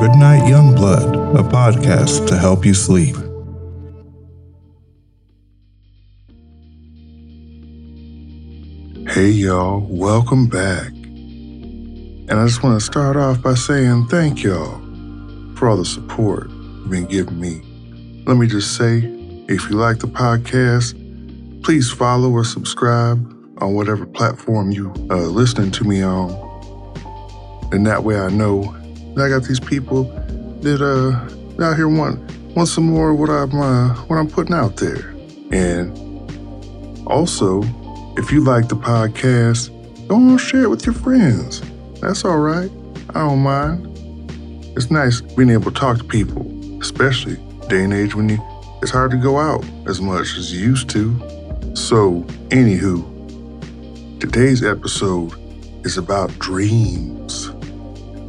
Goodnight Youngblood, a podcast to help you sleep. Hey y'all, welcome back. And I just want to start off by saying thank y'all for all the support you've been giving me. Let me just say, if you like the podcast, please follow or subscribe on whatever platform you uh, listening to me on. And that way I know I got these people that uh out here want want some more what I'm uh, what I'm putting out there. And also, if you like the podcast, go on share it with your friends. That's all right. I don't mind. It's nice being able to talk to people, especially day and age when you it's hard to go out as much as you used to. So, anywho, today's episode is about dreams.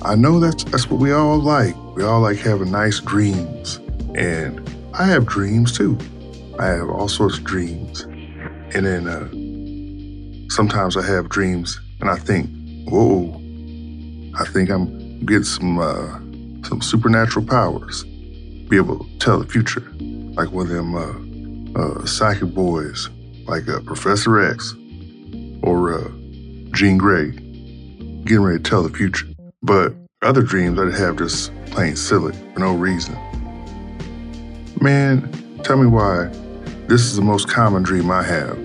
I know that's that's what we all like. We all like having nice dreams. And I have dreams too. I have all sorts of dreams. And then uh, sometimes I have dreams and I think, whoa, I think I'm getting some uh, some supernatural powers. Be able to tell the future. Like one of them uh, uh, psychic boys, like uh, Professor X or uh, Jean Grey, getting ready to tell the future. But mm-hmm. other dreams I'd have just plain silly for no reason. Man, tell me why this is the most common dream I have.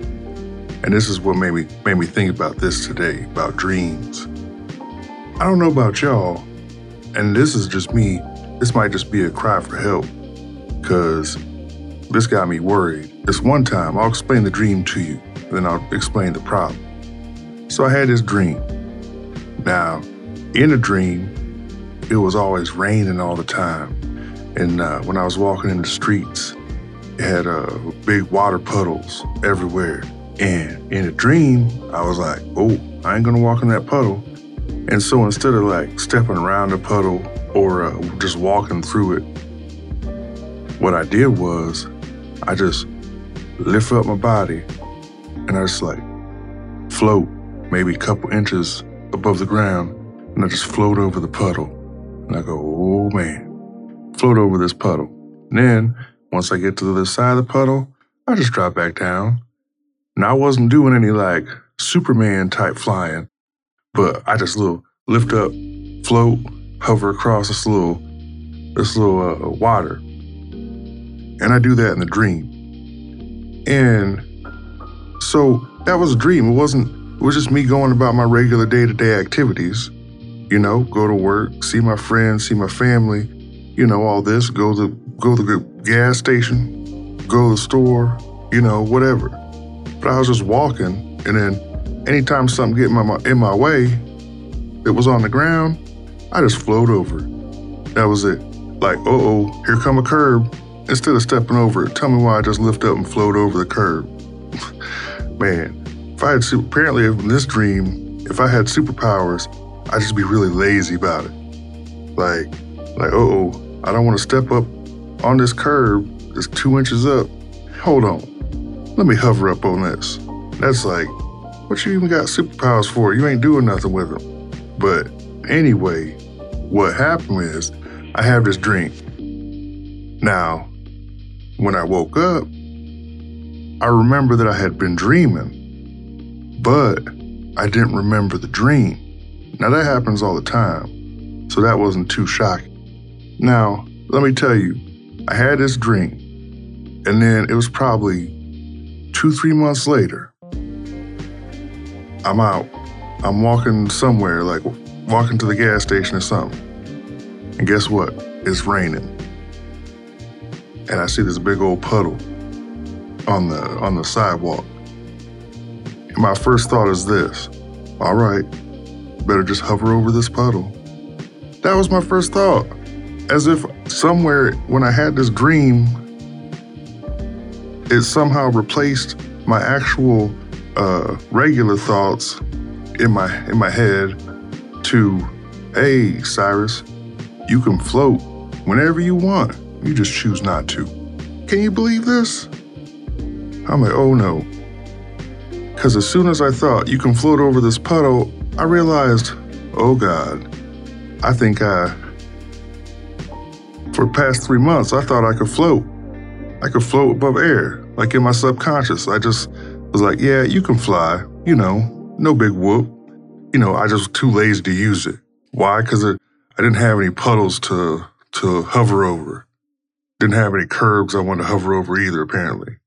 And this is what made me made me think about this today, about dreams. I don't know about y'all, and this is just me. This might just be a cry for help. Cause this got me worried. This one time, I'll explain the dream to you, then I'll explain the problem. So I had this dream. Now, in a dream, it was always raining all the time. And uh, when I was walking in the streets, it had uh, big water puddles everywhere. And in a dream, I was like, oh, I ain't gonna walk in that puddle. And so instead of like stepping around the puddle or uh, just walking through it, what I did was I just lift up my body and I just like float maybe a couple inches above the ground and I just float over the puddle. And I go, oh man, float over this puddle. And then once I get to the other side of the puddle, I just drop back down. And I wasn't doing any like Superman type flying, but I just little lift up, float, hover across this little this little uh, water. And I do that in the dream. And so that was a dream. It wasn't it was just me going about my regular day-to-day activities. You know, go to work, see my friends, see my family, you know, all this, go to go to the gas station, go to the store, you know, whatever. But I was just walking, and then anytime something get in my in my way it was on the ground, I just float over. That was it. Like, oh, here come a curb. Instead of stepping over it, tell me why I just lift up and float over the curb. Man, if I had apparently in this dream, if I had superpowers, I'd just be really lazy about it. Like, like, oh, I don't want to step up on this curb that's two inches up. Hold on, let me hover up on this. That's like, what you even got superpowers for? You ain't doing nothing with them. But anyway, what happened is I have this dream. Now, when I woke up, I remember that I had been dreaming but I didn't remember the dream. Now, that happens all the time, so that wasn't too shocking. Now, let me tell you, I had this dream, and then it was probably two, three months later. I'm out. I'm walking somewhere, like walking to the gas station or something. And guess what? It's raining. And I see this big old puddle on the on the sidewalk my first thought is this all right, better just hover over this puddle. That was my first thought. As if somewhere when I had this dream, it somehow replaced my actual uh, regular thoughts in my in my head to, hey, Cyrus, you can float whenever you want. You just choose not to. Can you believe this? I'm like, oh no. Because as soon as I thought you can float over this puddle, I realized, oh God, I think I, for past three months, I thought I could float. I could float above air, like in my subconscious. I just was like, yeah, you can fly, you know, no big whoop. You know, I just was too lazy to use it. Why? Because I didn't have any puddles to to hover over. Didn't have any curbs I wanted to hover over either, apparently.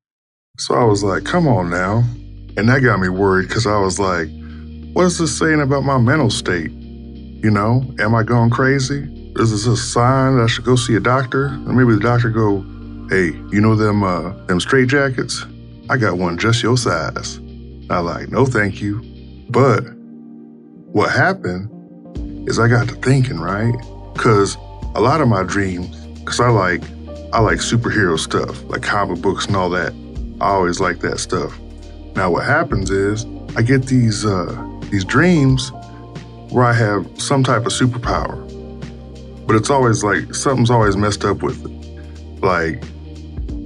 So I was like, come on now. And that got me worried because I was like, what is this saying about my mental state? You know, am I going crazy? Is this a sign that I should go see a doctor? Or maybe the doctor go, hey, you know them uh, them straight jackets? I got one just your size. I like, no thank you. But what happened is I got to thinking, right? Cause a lot of my dreams, cause I like I like superhero stuff, like comic books and all that. I always like that stuff. Now what happens is I get these uh these dreams where I have some type of superpower. But it's always like something's always messed up with it. Like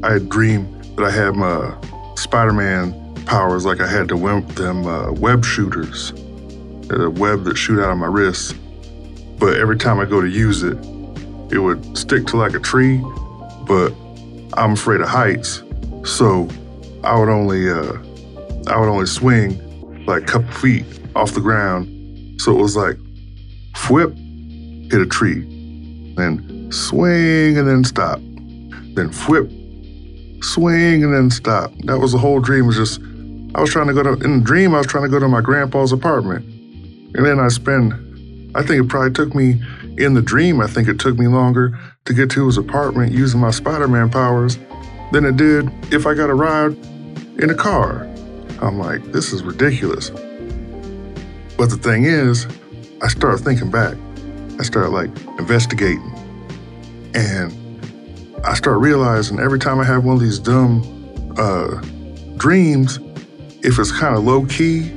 I dream that I had my Spider-Man powers, like I had to web them uh, web shooters, a web that shoot out of my wrists. But every time I go to use it, it would stick to like a tree. But I'm afraid of heights, so I would only uh, I would only swing like a couple feet off the ground. So it was like whip, hit a tree, then swing and then stop, then whip, swing and then stop. That was the whole dream. Was just I was trying to go to in the dream. I was trying to go to my grandpa's apartment, and then I spend. I think it probably took me in the dream. I think it took me longer to get to his apartment using my Spider-Man powers than it did if I got a ride in a car. I'm like, this is ridiculous. But the thing is, I start thinking back. I start like investigating. And I start realizing every time I have one of these dumb uh, dreams, if it's kind of low key,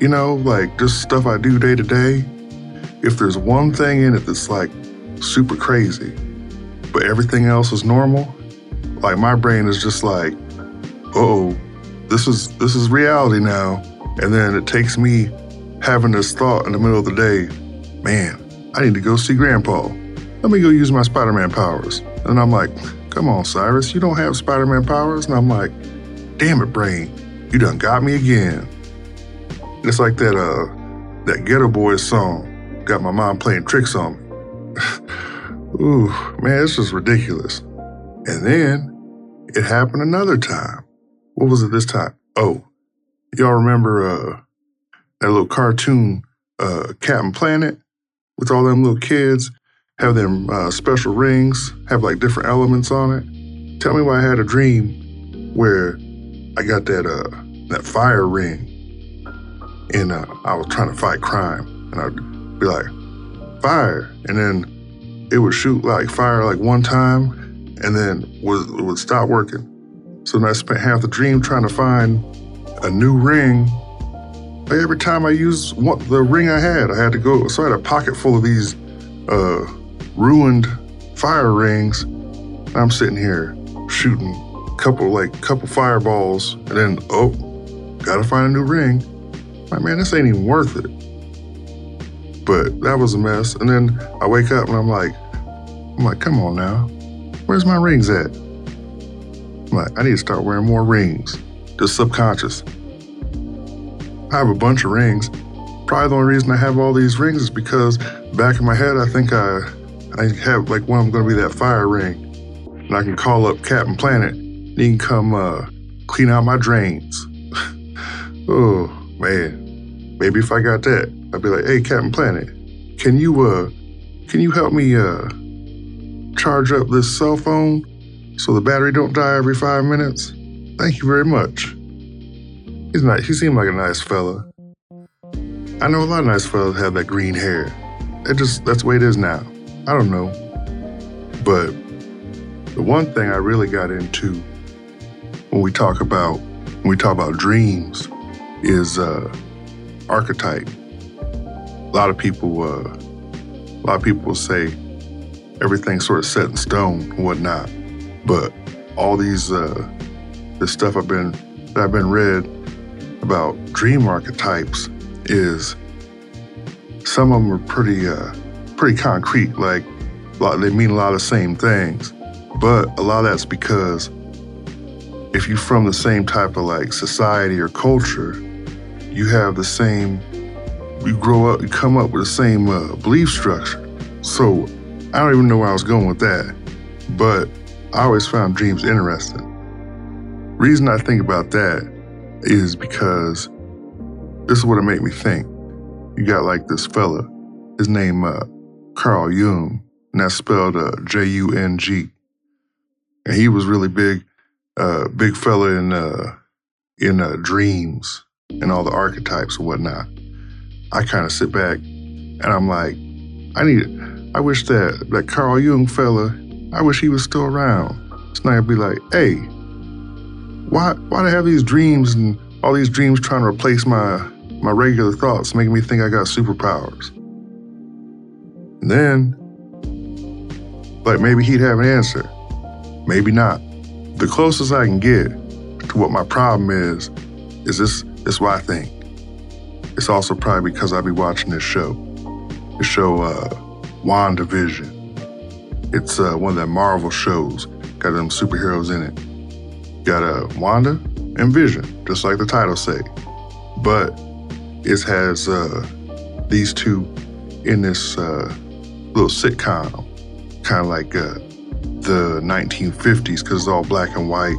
you know, like just stuff I do day to day, if there's one thing in it that's like super crazy, but everything else is normal, like my brain is just like, oh, this is this is reality now. And then it takes me having this thought in the middle of the day, man, I need to go see Grandpa. Let me go use my Spider Man powers. And I'm like, come on, Cyrus, you don't have Spider Man powers? And I'm like, damn it, brain, you done got me again. It's like that uh that Geto Boys song, got my mom playing tricks on me. Ooh, man, this is ridiculous. And then it happened another time. What was it this time? Oh, y'all remember uh that little cartoon uh, Captain Planet with all them little kids have them uh, special rings, have like different elements on it. Tell me why I had a dream where I got that uh, that fire ring, and uh, I was trying to fight crime, and I'd be like, fire, and then it would shoot like fire like one time, and then would, it would stop working. So then I spent half the dream trying to find a new ring every time I used one, the ring I had, I had to go. So I had a pocket full of these uh, ruined fire rings. I'm sitting here shooting a couple like couple fireballs, and then oh, gotta find a new ring. Like man, this ain't even worth it. But that was a mess. And then I wake up and I'm like, I'm like, come on now, where's my rings at? I'm like, I need to start wearing more rings. Just subconscious. I have a bunch of rings. Probably the only reason I have all these rings is because back in my head, I think I, I have like one of them going to be that fire ring. And I can call up Captain Planet and he can come uh, clean out my drains. oh, man. Maybe if I got that, I'd be like, hey, Captain Planet, can you, uh, can you help me, uh, charge up this cell phone so the battery don't die every five minutes? Thank you very much. He's nice. He seemed like a nice fella. I know a lot of nice fellas have that green hair. It just that's the way it is now. I don't know. But the one thing I really got into when we talk about when we talk about dreams is uh, archetype. A lot of people uh, a lot of people say everything's sort of set in stone and whatnot. But all these uh, this stuff I've been that I've been read about dream archetypes is some of them are pretty uh, pretty concrete. Like they mean a lot of same things. But a lot of that's because if you're from the same type of like society or culture, you have the same, you grow up, you come up with the same uh, belief structure. So I don't even know where I was going with that, but I always found dreams interesting. Reason I think about that is because this is what it made me think. You got like this fella, his name uh, Carl Jung, and that's spelled uh, J U N G. And he was really big, uh, big fella in uh, in uh, dreams and all the archetypes and whatnot. I kind of sit back and I'm like, I need, I wish that that Carl Jung fella, I wish he was still around. So I'd be like, hey, why why do I have these dreams and all these dreams trying to replace my my regular thoughts, making me think I got superpowers? And then, like maybe he'd have an answer, maybe not. The closest I can get to what my problem is, is this is what I think. It's also probably because I be watching this show. The show uh WandaVision. It's uh, one of that Marvel shows, got them superheroes in it got a Wanda and Vision, just like the title say. But it has uh, these two in this uh, little sitcom, kind of like uh, the 1950s, because it's all black and white,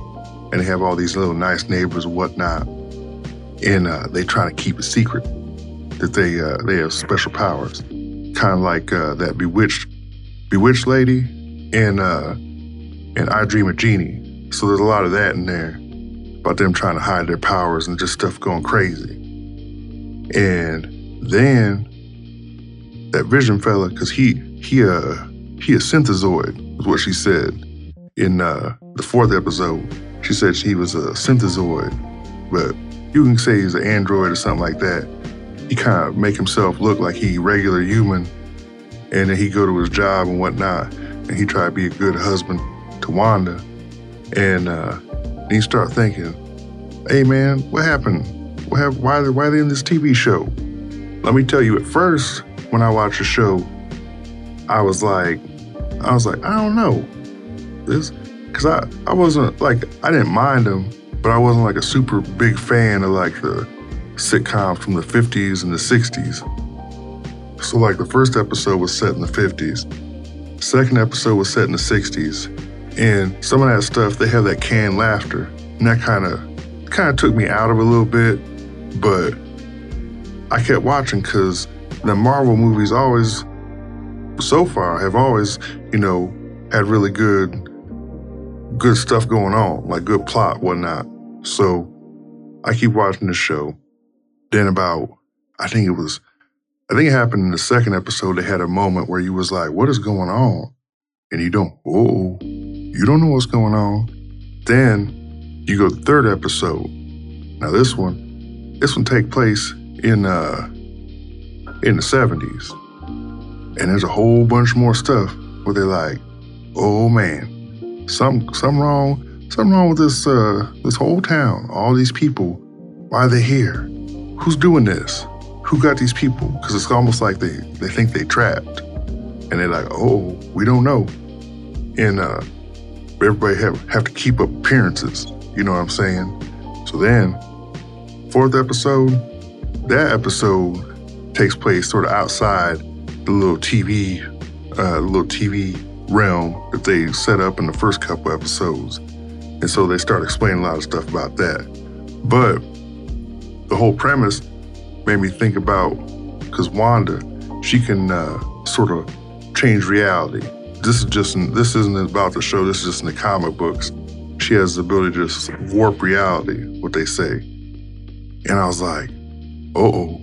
and they have all these little nice neighbors and whatnot, and uh, they trying to keep a secret that they uh, they have special powers, kind of like uh, that Bewitched Bewitched lady and uh, and I Dream of Jeannie so there's a lot of that in there about them trying to hide their powers and just stuff going crazy. And then that Vision fella, because he he uh he a synthezoid, is what she said in uh the fourth episode. She said he was a synthezoid, but you can say he's an android or something like that. He kind of make himself look like he regular human, and then he go to his job and whatnot, and he try to be a good husband to Wanda and uh, you start thinking, hey man, what happened? What happened? Why, why are they in this TV show? Let me tell you, at first, when I watched the show, I was like, I was like, I don't know. This, because I, I wasn't like, I didn't mind them, but I wasn't like a super big fan of like the sitcoms from the 50s and the 60s. So, like, the first episode was set in the 50s, second episode was set in the 60s, and some of that stuff, they have that canned laughter. And that kind of kind of took me out of a little bit, but I kept watching because the Marvel movies always, so far, have always, you know, had really good, good stuff going on, like good plot, whatnot. So I keep watching the show. Then about, I think it was, I think it happened in the second episode. They had a moment where you was like, "What is going on?" And you don't, oh, you don't know what's going on. Then you go to the third episode. Now this one, this one take place in uh in the 70s. And there's a whole bunch more stuff where they're like, oh man, something something wrong, something wrong with this uh this whole town. All these people. Why are they here? Who's doing this? Who got these people? Because it's almost like they, they think they trapped. And they're like, oh, we don't know. And uh everybody have, have to keep up appearances. You know what I'm saying? So then, fourth episode, that episode takes place sort of outside the little TV, uh, little TV realm that they set up in the first couple episodes. And so they start explaining a lot of stuff about that. But the whole premise made me think about because Wanda, she can uh, sort of change reality this is just this isn't about the show. This is just in the comic books. She has the ability to just warp reality, what they say. And I was like, oh,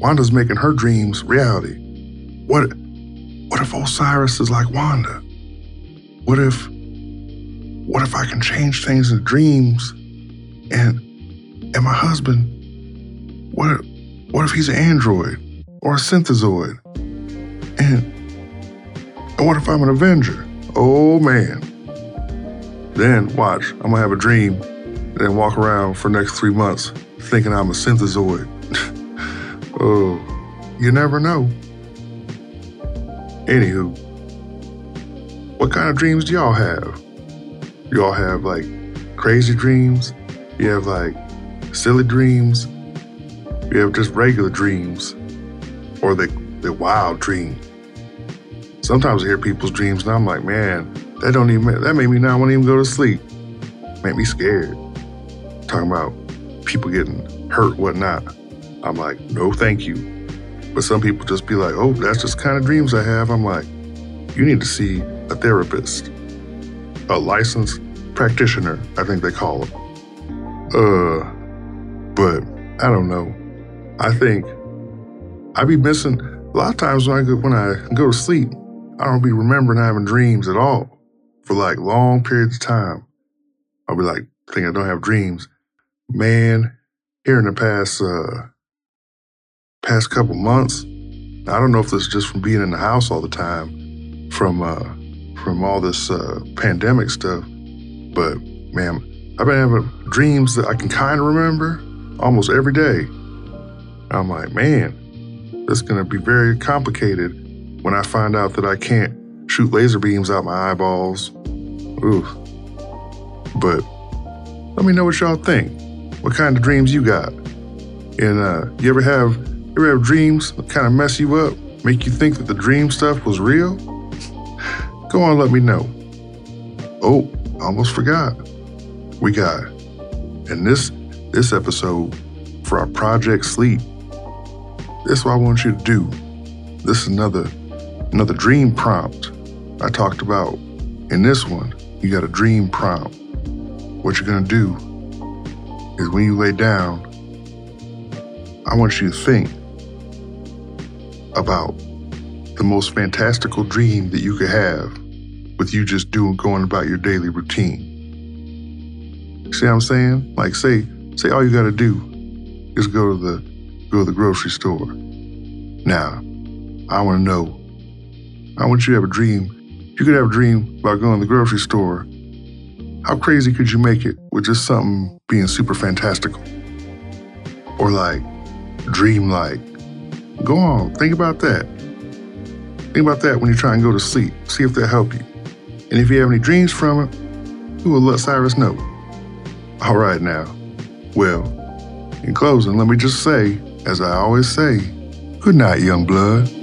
Wanda's making her dreams reality. What what if Osiris is like Wanda? What if what if I can change things in dreams and and my husband, what what if he's an android or a synthezoid? And and what if I'm an Avenger? Oh man. Then watch, I'm gonna have a dream and then walk around for next three months thinking I'm a synthezoid. oh, you never know. Anywho, what kind of dreams do y'all have? Y'all have like crazy dreams? You have like silly dreams? You have just regular dreams? Or the, the wild dream? Sometimes I hear people's dreams and I'm like, man, that don't even that made me not want to even go to sleep. Make me scared. Talking about people getting hurt, whatnot. I'm like, no, thank you. But some people just be like, oh, that's just kind of dreams I have. I'm like, you need to see a therapist, a licensed practitioner, I think they call them. Uh, but I don't know. I think I be missing a lot of times when I go, when I go to sleep. I don't be remembering having dreams at all for like long periods of time. I'll be like, thinking I don't have dreams. Man, here in the past uh past couple months, I don't know if this is just from being in the house all the time, from uh from all this uh pandemic stuff, but man, I've been having dreams that I can kind of remember almost every day. I'm like, man, this is gonna be very complicated when I find out that I can't shoot laser beams out my eyeballs. Ooh. But let me know what y'all think. What kind of dreams you got? And uh, you ever have you ever have dreams that kind of mess you up, make you think that the dream stuff was real? Go on, let me know. Oh, almost forgot. We got in this this episode for our Project Sleep. This is what I want you to do. This is another another dream prompt I talked about. In this one, you got a dream prompt. What you're gonna do is when you lay down, I want you to think about the most fantastical dream that you could have with you just doing going about your daily routine. See what I'm saying? Like say say all you gotta do is go to the go to the grocery store. Now, I wanna know. I want you to have a dream. You could have a dream about going to the grocery store. How crazy could you make it with just something being super fantastical? Or like dream like. Go on, think about that. Think about that when you try and go to sleep. See if that help you. And if you have any dreams from it, you will let Cyrus know. All right now. Well, in closing, let me just say, as I always say, good night, young blood.